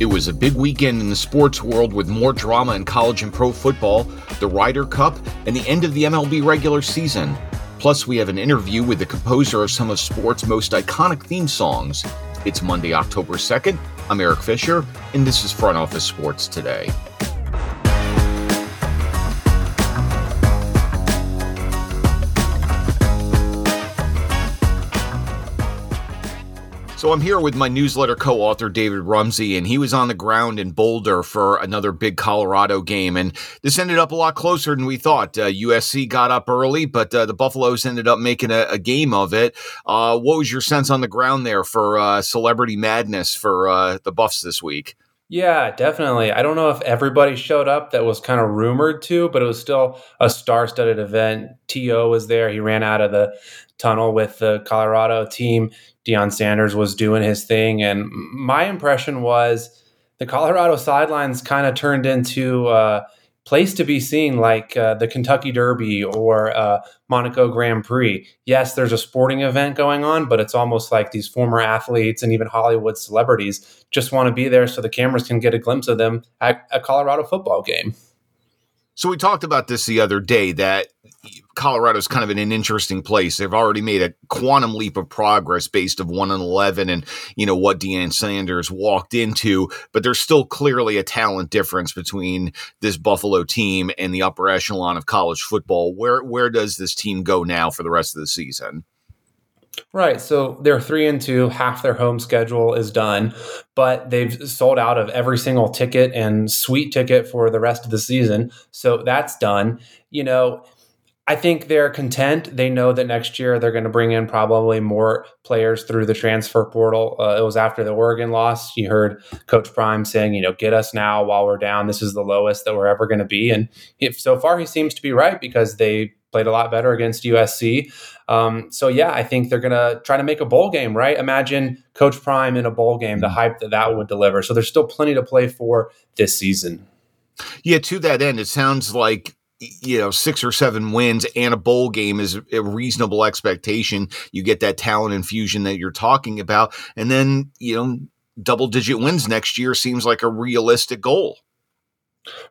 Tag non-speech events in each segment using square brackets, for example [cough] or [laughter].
It was a big weekend in the sports world with more drama in college and pro football, the Ryder Cup, and the end of the MLB regular season. Plus, we have an interview with the composer of some of sports' most iconic theme songs. It's Monday, October 2nd. I'm Eric Fisher, and this is Front Office Sports Today. So I'm here with my newsletter co-author David Rumsey, and he was on the ground in Boulder for another big Colorado game, and this ended up a lot closer than we thought. Uh, USC got up early, but uh, the Buffaloes ended up making a, a game of it. Uh, what was your sense on the ground there for uh, celebrity madness for uh, the Buffs this week? Yeah, definitely. I don't know if everybody showed up that was kind of rumored to, but it was still a star-studded event. To was there. He ran out of the tunnel with the Colorado team. Deion Sanders was doing his thing. And my impression was the Colorado sidelines kind of turned into a place to be seen like uh, the Kentucky Derby or uh, Monaco Grand Prix. Yes, there's a sporting event going on, but it's almost like these former athletes and even Hollywood celebrities just want to be there so the cameras can get a glimpse of them at a Colorado football game. So we talked about this the other day that Colorado's kind of in an interesting place. They've already made a quantum leap of progress based of one and eleven, and you know what Deion Sanders walked into. But there's still clearly a talent difference between this Buffalo team and the upper echelon of college football. Where where does this team go now for the rest of the season? Right. So they're three and two. Half their home schedule is done, but they've sold out of every single ticket and suite ticket for the rest of the season. So that's done. You know, I think they're content. They know that next year they're going to bring in probably more players through the transfer portal. Uh, it was after the Oregon loss. You heard Coach Prime saying, you know, get us now while we're down. This is the lowest that we're ever going to be. And if so far he seems to be right because they played a lot better against USC. Um, so yeah, I think they're going to try to make a bowl game, right? Imagine Coach Prime in a bowl game, the mm-hmm. hype that that would deliver. So there's still plenty to play for this season. Yeah, to that end, it sounds like you know six or seven wins and a bowl game is a reasonable expectation you get that talent infusion that you're talking about and then you know double digit wins next year seems like a realistic goal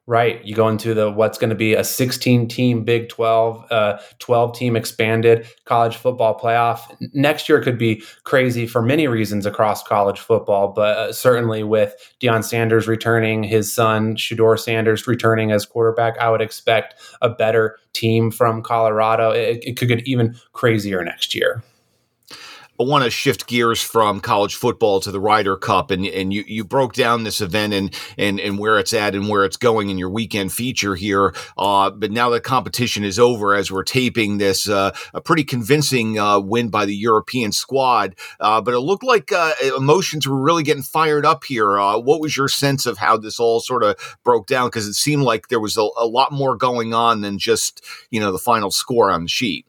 Right. You go into the what's going to be a 16 team Big 12, uh, 12 team expanded college football playoff. Next year could be crazy for many reasons across college football, but uh, certainly with Deion Sanders returning, his son Shedeur Sanders returning as quarterback, I would expect a better team from Colorado. It, it could get even crazier next year. I want to shift gears from college football to the Ryder Cup, and and you, you broke down this event and and and where it's at and where it's going in your weekend feature here. Uh, but now the competition is over as we're taping this, uh, a pretty convincing uh, win by the European squad. Uh, but it looked like uh, emotions were really getting fired up here. Uh, what was your sense of how this all sort of broke down? Because it seemed like there was a, a lot more going on than just you know the final score on the sheet.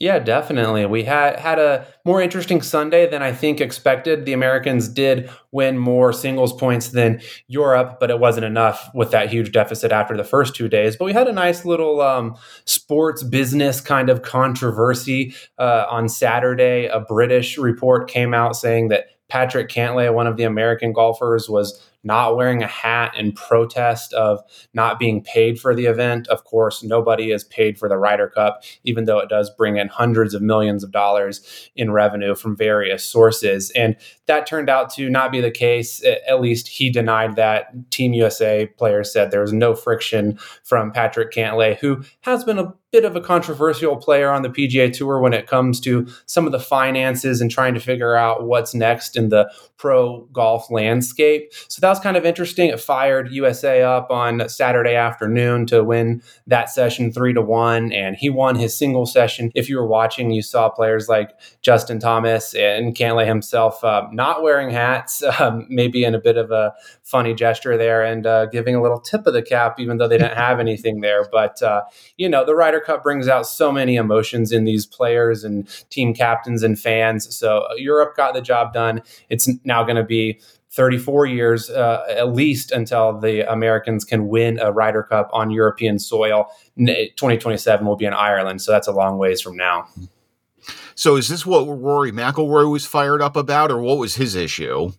Yeah, definitely. We had had a more interesting Sunday than I think expected. The Americans did win more singles points than Europe, but it wasn't enough with that huge deficit after the first two days. But we had a nice little um, sports business kind of controversy uh, on Saturday. A British report came out saying that Patrick Cantlay, one of the American golfers, was not wearing a hat in protest of not being paid for the event. Of course, nobody is paid for the Ryder Cup, even though it does bring in hundreds of millions of dollars in revenue from various sources. And that turned out to not be the case. At least he denied that. Team USA players said there was no friction from Patrick Cantlay, who has been a bit of a controversial player on the PGA Tour when it comes to some of the finances and trying to figure out what's next in the pro golf landscape. So that was kind of interesting. It fired USA up on Saturday afternoon to win that session three to one, and he won his single session. If you were watching, you saw players like Justin Thomas and Cantlay himself uh, not wearing hats, [laughs] um, maybe in a bit of a funny gesture there, and uh, giving a little tip of the cap, even though they didn't have anything there. But uh, you know, the Ryder Cup brings out so many emotions in these players and team captains and fans. So uh, Europe got the job done. It's now going to be 34 years uh, at least until the Americans can win a Ryder Cup on European soil. 2027 will be in Ireland, so that's a long ways from now. So is this what Rory McIlroy was fired up about, or what was his issue?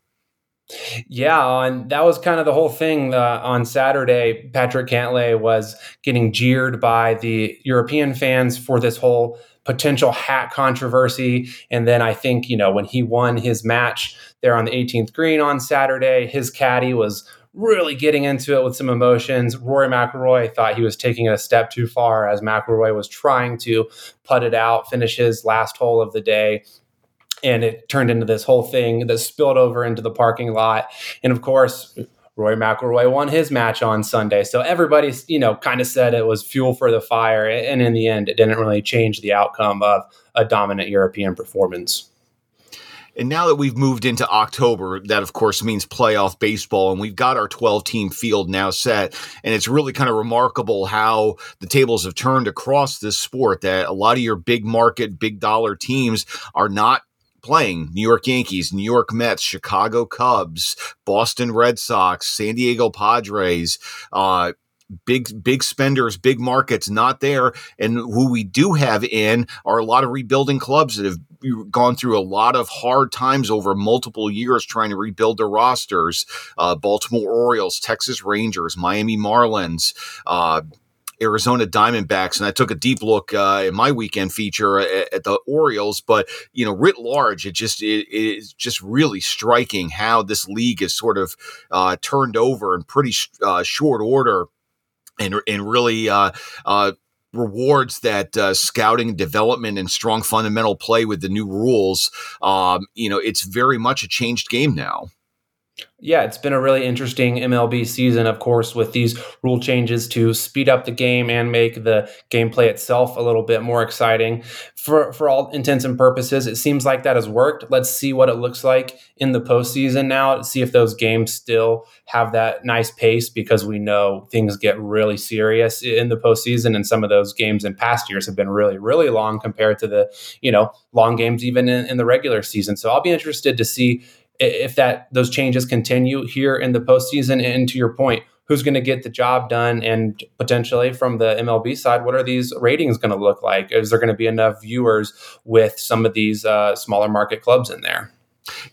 Yeah, and that was kind of the whole thing uh, on Saturday. Patrick Cantlay was getting jeered by the European fans for this whole potential hat controversy. And then I think, you know, when he won his match there on the 18th green on Saturday, his caddy was really getting into it with some emotions. Rory McIlroy thought he was taking it a step too far as McIlroy was trying to put it out, finish his last hole of the day and it turned into this whole thing that spilled over into the parking lot. And of course, Rory McIlroy won his match on Sunday. So everybody's, you know, kind of said it was fuel for the fire. And in the end, it didn't really change the outcome of a dominant European performance. And now that we've moved into October, that of course means playoff baseball, and we've got our 12 team field now set. And it's really kind of remarkable how the tables have turned across this sport that a lot of your big market, big dollar teams are not playing New York Yankees, New York Mets, Chicago Cubs, Boston Red Sox, San Diego Padres, uh, big big spenders, big markets not there, and who we do have in are a lot of rebuilding clubs that have gone through a lot of hard times over multiple years trying to rebuild their rosters. Uh, Baltimore Orioles, Texas Rangers, Miami Marlins. Uh, Arizona Diamondbacks, and I took a deep look uh, in my weekend feature at, at, the Orioles. But you know, writ large, it just it, it's just really striking how this league is sort of uh, turned over in pretty uh, short order, and and really. Uh, uh, rewards that uh, scouting development and strong fundamental play with the new rules um, you know it's very much a changed game now yeah, it's been a really interesting MLB season, of course, with these rule changes to speed up the game and make the gameplay itself a little bit more exciting. For for all intents and purposes, it seems like that has worked. Let's see what it looks like in the postseason now. To See if those games still have that nice pace because we know things get really serious in the postseason, and some of those games in past years have been really, really long compared to the you know long games even in, in the regular season. So I'll be interested to see if that those changes continue here in the postseason. And to your point, who's going to get the job done, and potentially from the MLB side, what are these ratings going to look like? Is there going to be enough viewers with some of these uh, smaller market clubs in there?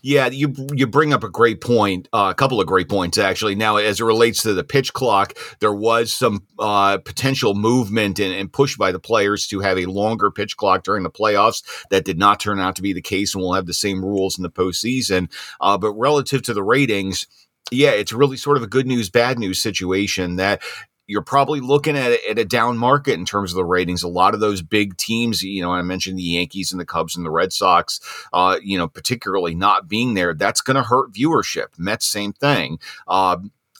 Yeah, you you bring up a great point, uh, a couple of great points actually. Now, as it relates to the pitch clock, there was some uh, potential movement and, and, push by the players to have a longer pitch clock during the playoffs. That did not turn out to be the case, and we'll have the same rules in the postseason. Uh, but relative to the ratings, yeah, it's really sort of a good news, bad news situation that you're probably looking at, at a down market in terms of the ratings. A lot of those big teams, you know, I mentioned the Yankees and the Cubs and the Red Sox, uh, you know, particularly not being there, that's going to hurt viewership. Mets, same thing. Uh,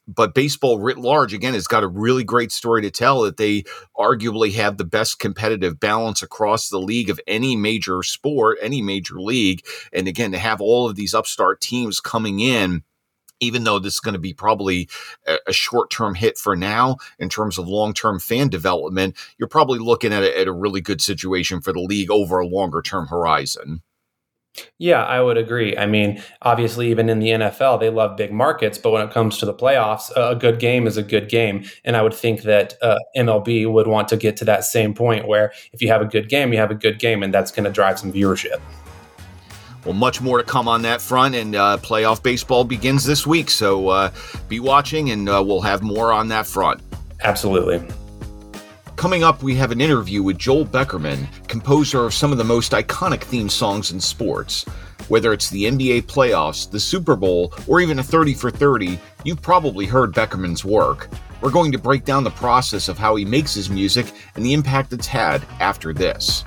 but baseball writ large again has got a really great story to tell that they arguably have the best competitive balance across the league of any major sport any major league and again to have all of these upstart teams coming in even though this is going to be probably a, short term hit for now in terms of long term fan development, you're probably looking at a, at a really good situation for the league over a longer term horizon. Yeah, I would agree. I mean, obviously, even in the NFL, they love big markets, but when it comes to the playoffs, a good game is a good game. And I would think that uh, MLB would want to get to that same point where if you have a good game, you have a good game, and that's going to drive some viewership. Well, much more to come on that front, and uh, playoff baseball begins this week. So uh, be watching, and uh, we'll have more on that front. Absolutely. Coming up, we have an interview with Joel Beckerman, composer of some of the most iconic theme songs in sports. Whether it's the NBA playoffs, the Super Bowl, or even a 30 for 30, you've probably heard Beckerman's work. We're going to break down the process of how he makes his music and the impact it's had after this.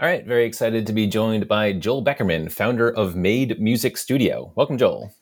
All right, very excited to be joined by Joel Beckerman, founder of Made Music Studio. Welcome, Joel.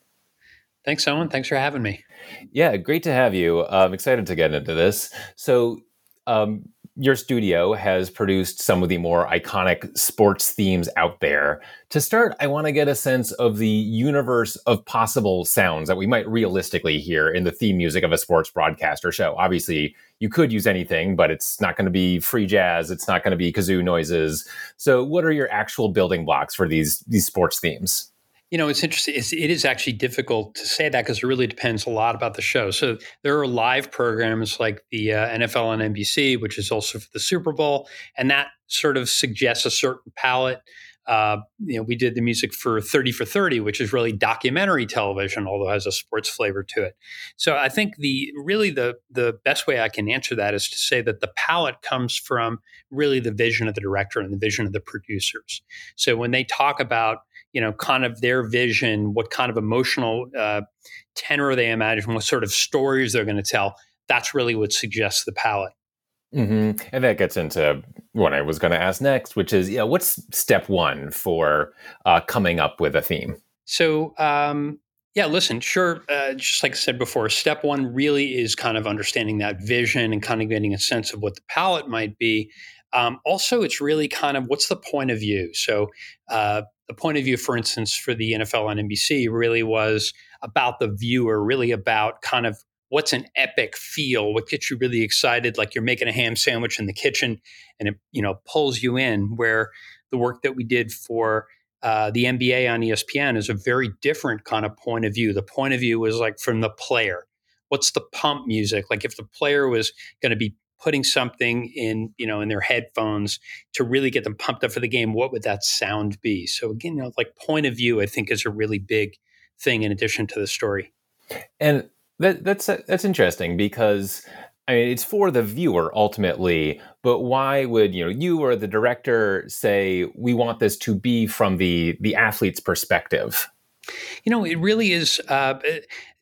Thanks, Owen. Thanks for having me. Yeah, great to have you. I'm excited to get into this. So, um, your studio has produced some of the more iconic sports themes out there. To start, I want to get a sense of the universe of possible sounds that we might realistically hear in the theme music of a sports broadcast or show. Obviously, you could use anything, but it's not going to be free jazz, it's not going to be kazoo noises. So, what are your actual building blocks for these these sports themes? You know, it's interesting. It's, it is actually difficult to say that because it really depends a lot about the show. So there are live programs like the uh, NFL on NBC, which is also for the Super Bowl, and that sort of suggests a certain palette uh, you know, we did the music for 30 for 30, which is really documentary television, although has a sports flavor to it. So I think the really the the best way I can answer that is to say that the palette comes from really the vision of the director and the vision of the producers. So when they talk about you know kind of their vision, what kind of emotional uh, tenor they imagine, what sort of stories they're going to tell, that's really what suggests the palette. Mm-hmm. And that gets into what I was going to ask next, which is, yeah, what's step one for uh, coming up with a theme? So, um, yeah, listen, sure. Uh, just like I said before, step one really is kind of understanding that vision and kind of getting a sense of what the palette might be. Um, also, it's really kind of what's the point of view. So, uh, the point of view, for instance, for the NFL on NBC really was about the viewer, really about kind of what's an epic feel what gets you really excited like you're making a ham sandwich in the kitchen and it you know pulls you in where the work that we did for uh, the nba on espn is a very different kind of point of view. The point of view was like from the player. What's the pump music? Like if the player was going to be putting something in you know in their headphones to really get them pumped up for the game what would that sound be so again you know like point of view i think is a really big thing in addition to the story and that, that's that's interesting because I mean it's for the viewer ultimately, but why would you know you or the director say we want this to be from the the athlete's perspective? You know, it really is. Uh,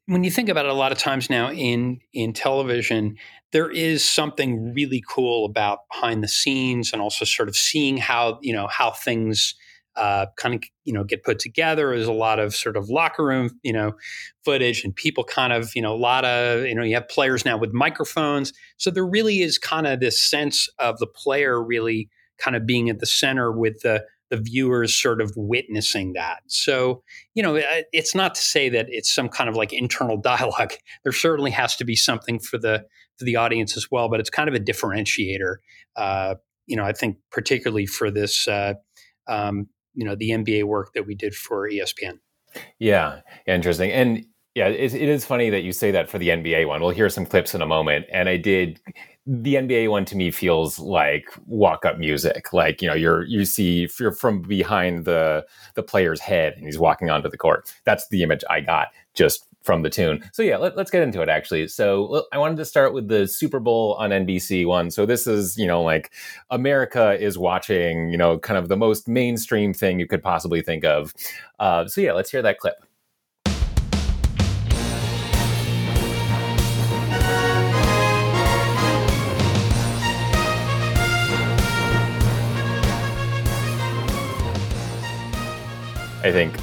when you think about it, a lot of times now in in television, there is something really cool about behind the scenes and also sort of seeing how you know how things uh, kind of you know get put together. There's a lot of sort of locker room you know footage and people kind of you know a lot of you know you have players now with microphones. So there really is kind of this sense of the player really kind of being at the center with the the viewers sort of witnessing that. So, you know, it's not to say that it's some kind of like internal [laughs] dialogue. There certainly has to be something for the for the audience as well, but it's kind of a differentiator. Uh, you know, I think particularly for this uh, um, you know the NBA work that we did for ESPN. Yeah, interesting. And yeah, it, it is funny that you say that for the NBA one. We'll hear some clips in a moment. And I did the NBA one to me feels like walk up music. Like, you know, you're you see you're from behind the the player's head and he's walking onto the court. That's the image I got just from the tune. So yeah, let, us get into it actually. So I wanted to start with the Super Bowl on NBC one. So this is, you know, like America is watching, you know, kind of the most mainstream thing you could possibly think of. Uh, so yeah, let's hear that clip. I think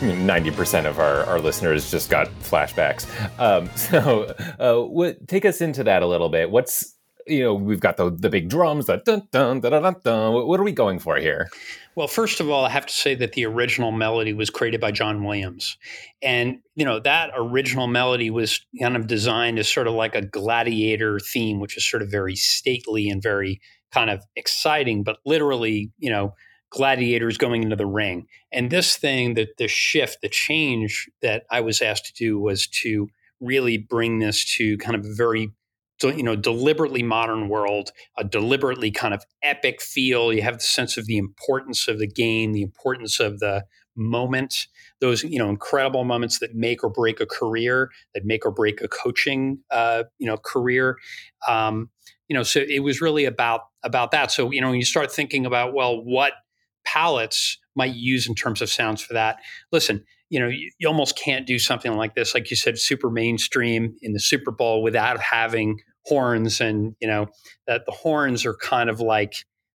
90% of our, our listeners just got flashbacks. Um, [laughs] so, uh, what, take us into that a little bit. What's, you know, we've got the, the big drums, the dun, dun, dun, dun, dun. What are we going for here? Well, first of all, I have to say that the original melody was created by John Williams. And, you know, that original melody was kind of designed as sort of like a gladiator theme, which is sort of very stately and very kind of exciting, but literally, you know, gladiators going into the ring. And this thing, that the shift, the change that I was asked to do was to really bring this to kind of a very you know deliberately modern world a deliberately kind of epic feel. You have the sense of the importance of the game the importance of the moment those you know incredible moments that make or break a career that make or break a coaching uh, you know career. Um, you know so it was really about about that. So you know when you start thinking about well what palettes might use in terms of sounds for that. Listen, you know, you, you, almost can't do something like this, like you said, super mainstream in the Super Bowl without having horns, and you know that the horns are kind of like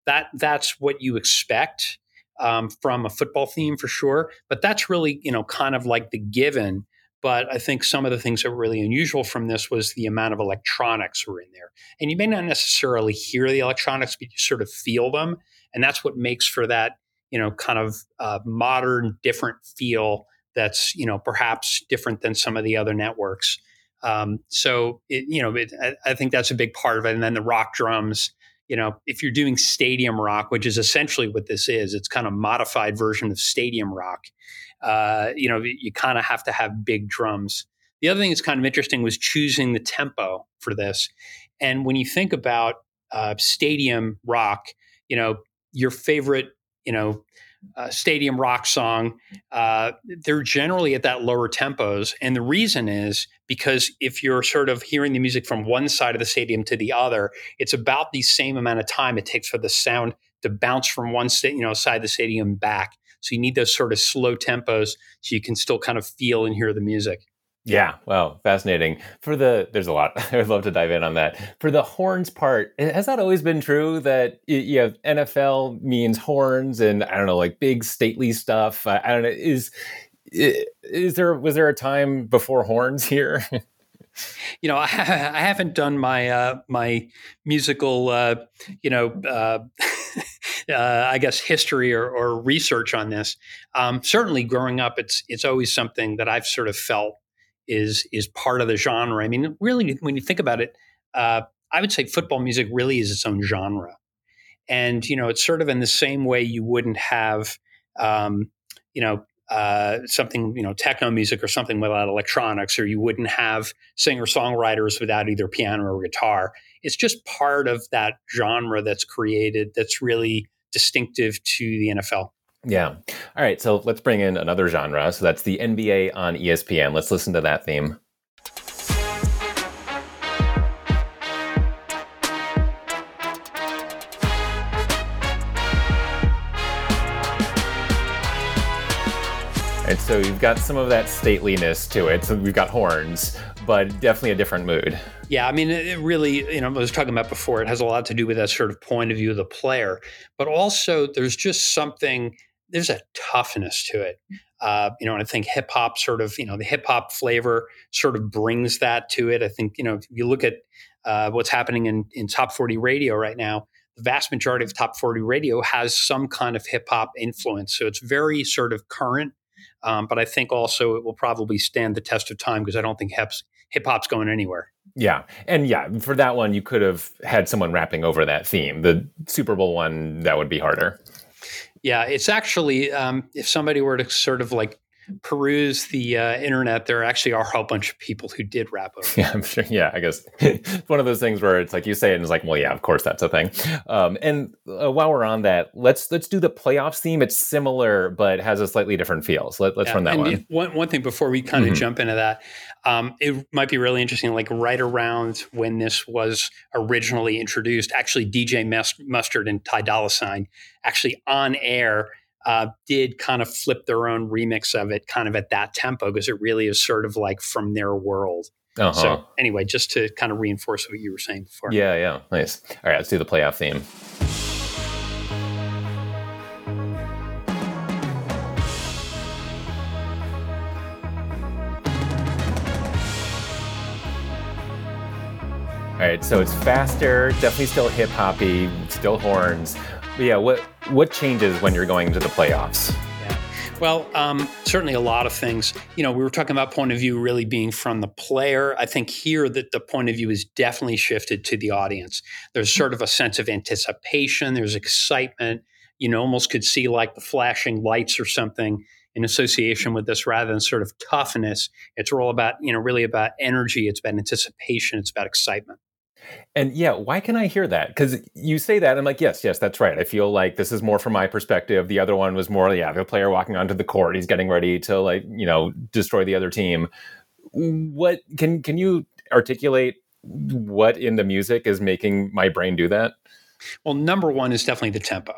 that. That's what you expect um, from a football theme for sure, but that's really you know kind of like the given. But I think some of the things that were really unusual from this was the amount of electronics were in there, and you may not necessarily hear the electronics, but you sort of feel them and that's what makes for that you know kind of uh, modern different feel that's you know perhaps different than some of the other networks um, so it, you know it, I, I, think that's a big part of it and then the rock drums you know if you're doing stadium rock which is essentially what this is it's kind of modified version of stadium rock uh, you know, you kind of have to have big drums. The other thing that's kind of interesting was choosing the tempo for this. And when you think about uh, stadium rock, you know, your favorite, you know, uh, stadium rock song, uh, they're generally at that lower tempos. And the reason is because if you're sort of hearing the music from one side of the stadium to the other, it's about the same amount of time it takes for the sound to bounce from one sta- you know side of the stadium back. So you need those sort of slow tempos so you can still kind of feel and hear the music. Yeah, wow, fascinating. For the there's a lot. [laughs] I would love to dive in on that. For the horns part, has that always been true that you know NFL means horns and I don't know like big stately stuff. I, don't know is is there was there a time before horns here? [laughs] you know, I, [laughs] I, haven't done my uh, my musical, uh, you know, uh, uh, I guess history or, or, research on this. Um, certainly, growing up, it's it's always something that I've sort of felt is is part of the genre. I mean, really, when you think about it, uh, I would say football music really is its own genre, and you know, it's sort of in the same way you wouldn't have, um, you know. Uh, something you know techno music or something without electronics or you wouldn't have singer songwriters without either piano or guitar it's just part of that genre that's created that's really distinctive to the NFL yeah. All right. So let's bring in another genre. So that's the NBA on ESPN. Let's listen to that theme. And so you've got some of that stateliness to it. So we've got horns, but definitely a different mood. Yeah, I mean, it really, you know, I was talking about before, it has a lot to do with that sort of point of view of the player, but also there's just something there's a toughness to it. Uh, you know, and I think hip hop sort of, you know, the hip hop flavor sort of brings that to it. I think, you know, if you look at uh, what's happening in, in top 40 radio right now, the vast majority of top 40 radio has some kind of hip hop influence. So it's very sort of current. Um, but I think also it will probably stand the test of time because I don't think hip hop's going anywhere. Yeah. And yeah, for that one, you could have had someone rapping over that theme. The Super Bowl one, that would be harder. Yeah, it's actually um, if somebody were to sort of like peruse the uh, internet, there actually are a whole bunch of people who did rap over. Yeah, I'm sure. Yeah, I guess it's [laughs] one of those things where it's like you say it and it's like, well, yeah, of course that's a thing. Um, and uh, while we're on that, let's let's do the playoffs theme. It's similar, but has a slightly different feel. So let, us yeah, run that one. one. One thing before we kind of mm-hmm. jump into that, um, it might be really interesting. Like right around when this was originally introduced, actually DJ Mustard and Ty Dolla Sign actually on air uh, did kind of flip their own remix of it kind of at that tempo because it really is sort of like from their world. Uh-huh. So anyway, just to kind of reinforce what you were saying before. Yeah, yeah, nice. All right, let's do the playoff theme. All right, so it's faster, definitely still hip hoppy, still horns. Yeah, what what changes when you're going into the playoffs? Well, um, certainly a lot of things. You know, we were talking about point of view really being from the player. I think here that the point of view is definitely shifted to the audience. There's sort of a sense of anticipation. There's excitement. You know, almost could see like the flashing lights or something in association with this rather than sort of toughness. It's all about, you know, really about energy. It's about anticipation. It's about excitement. And yeah, why can I hear that? Because you say that, I'm like, yes, yes, that's right. I feel like this is more from my perspective. The other one was more, yeah, the player walking onto the court, he's getting ready to like, you know, destroy the other team. What can can you articulate what in the music is making my brain do that? Well, number one is definitely the tempo.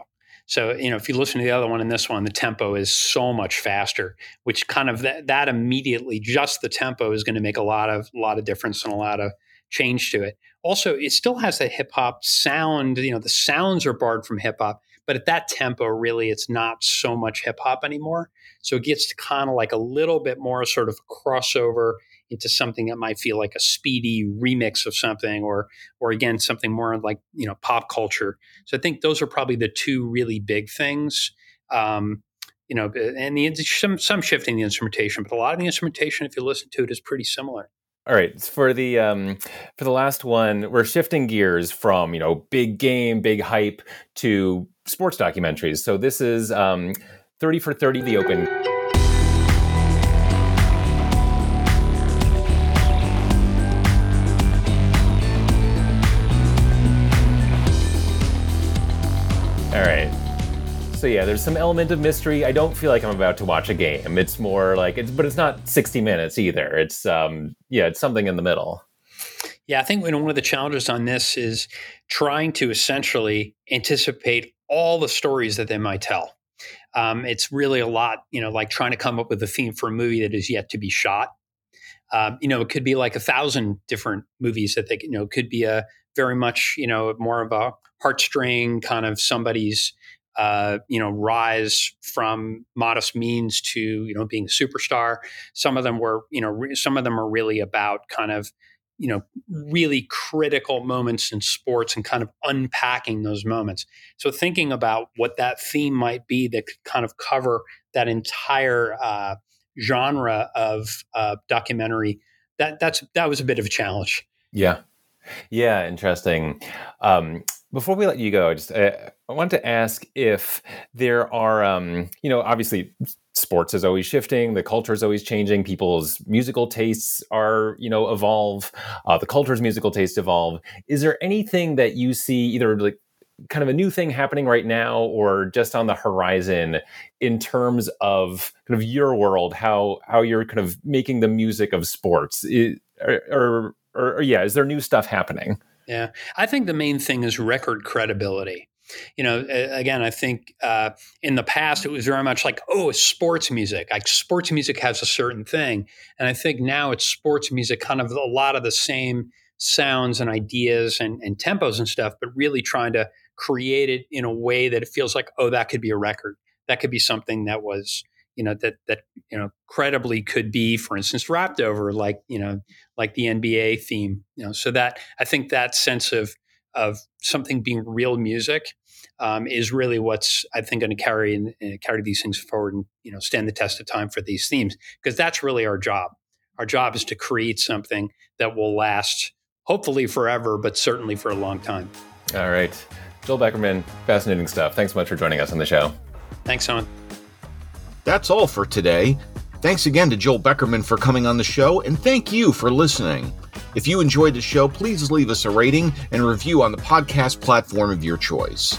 So, you know, if you listen to the other one and this one, the tempo is so much faster, which kind of that, that immediately, just the tempo is going to make a lot of a lot of difference and a lot of change to it also it still has a hip hop sound. You know, the sounds are barred from hip hop, but at that tempo, really, it's not so much hip hop anymore. So it gets kind of like a little bit more sort of crossover into something that might feel like a speedy remix of something, or or again something more like you know pop culture. So I think those are probably the two really big things. Um, you know, and the some some shifting the instrumentation, but a lot of the instrumentation, if you listen to it, is pretty similar. All right, for the um, for the last one, we're shifting gears from you know big game, big hype to sports documentaries. So this is um, thirty for thirty, the Open. So yeah, there's some element of mystery. I don't feel like I'm about to watch a game. It's more like it's, but it's not 60 minutes either. It's um, yeah, it's something in the middle. Yeah, I think one of the challenges on this is trying to essentially anticipate all the stories that they might tell. Um, it's really a lot, you know, like trying to come up with a theme for a movie that is yet to be shot. Um, you know, it could be like a thousand different movies that they, you know, could be a very much, you know, more of a heartstring kind of somebody's, uh, you know, rise from modest means to, you know, being a superstar. Some of them were, you know, re- some of them are really about kind of, you know, really critical moments in sports and kind of unpacking those moments. So thinking about what that theme might be that could kind of cover that entire uh, genre of uh, documentary, that that's that was a bit of a challenge. Yeah, yeah, interesting. Um, before we let you go, I just uh, I want to ask if there are, um, you know, obviously sports is always shifting, the culture is always changing, people's musical tastes are, you know, evolve, uh, the culture's musical tastes evolve. Is there anything that you see either like kind of a new thing happening right now or just on the horizon in terms of kind of your world, how how you're kind of making the music of sports? or, or, or yeah, is there new stuff happening? Yeah, I think the main thing is record credibility. You know, again, I think uh, in the past it was very much like, oh, sports music. Like sports music has a certain thing, and I think now it's sports music, kind of a lot of the same sounds and ideas and, and tempos and stuff, but really trying to create it in a way that it feels like, oh, that could be a record. That could be something that was you know that that you know credibly could be for instance rapped over like you know like the NBA theme you know so that I think that sense of of something being real music um, is really what's I think going to carry and uh, carry these things forward and you know stand the test of time for these themes because that's really our job. Our job is to create something that will last hopefully forever, but certainly for a long time. All right, Joel Beckerman, fascinating stuff. Thanks so much for joining us on the show. Thanks, Owen. That's all for today. Thanks again to Joel Beckerman for coming on the show, and thank you for listening. If you enjoyed the show, please leave us a rating and review on the podcast platform of your choice.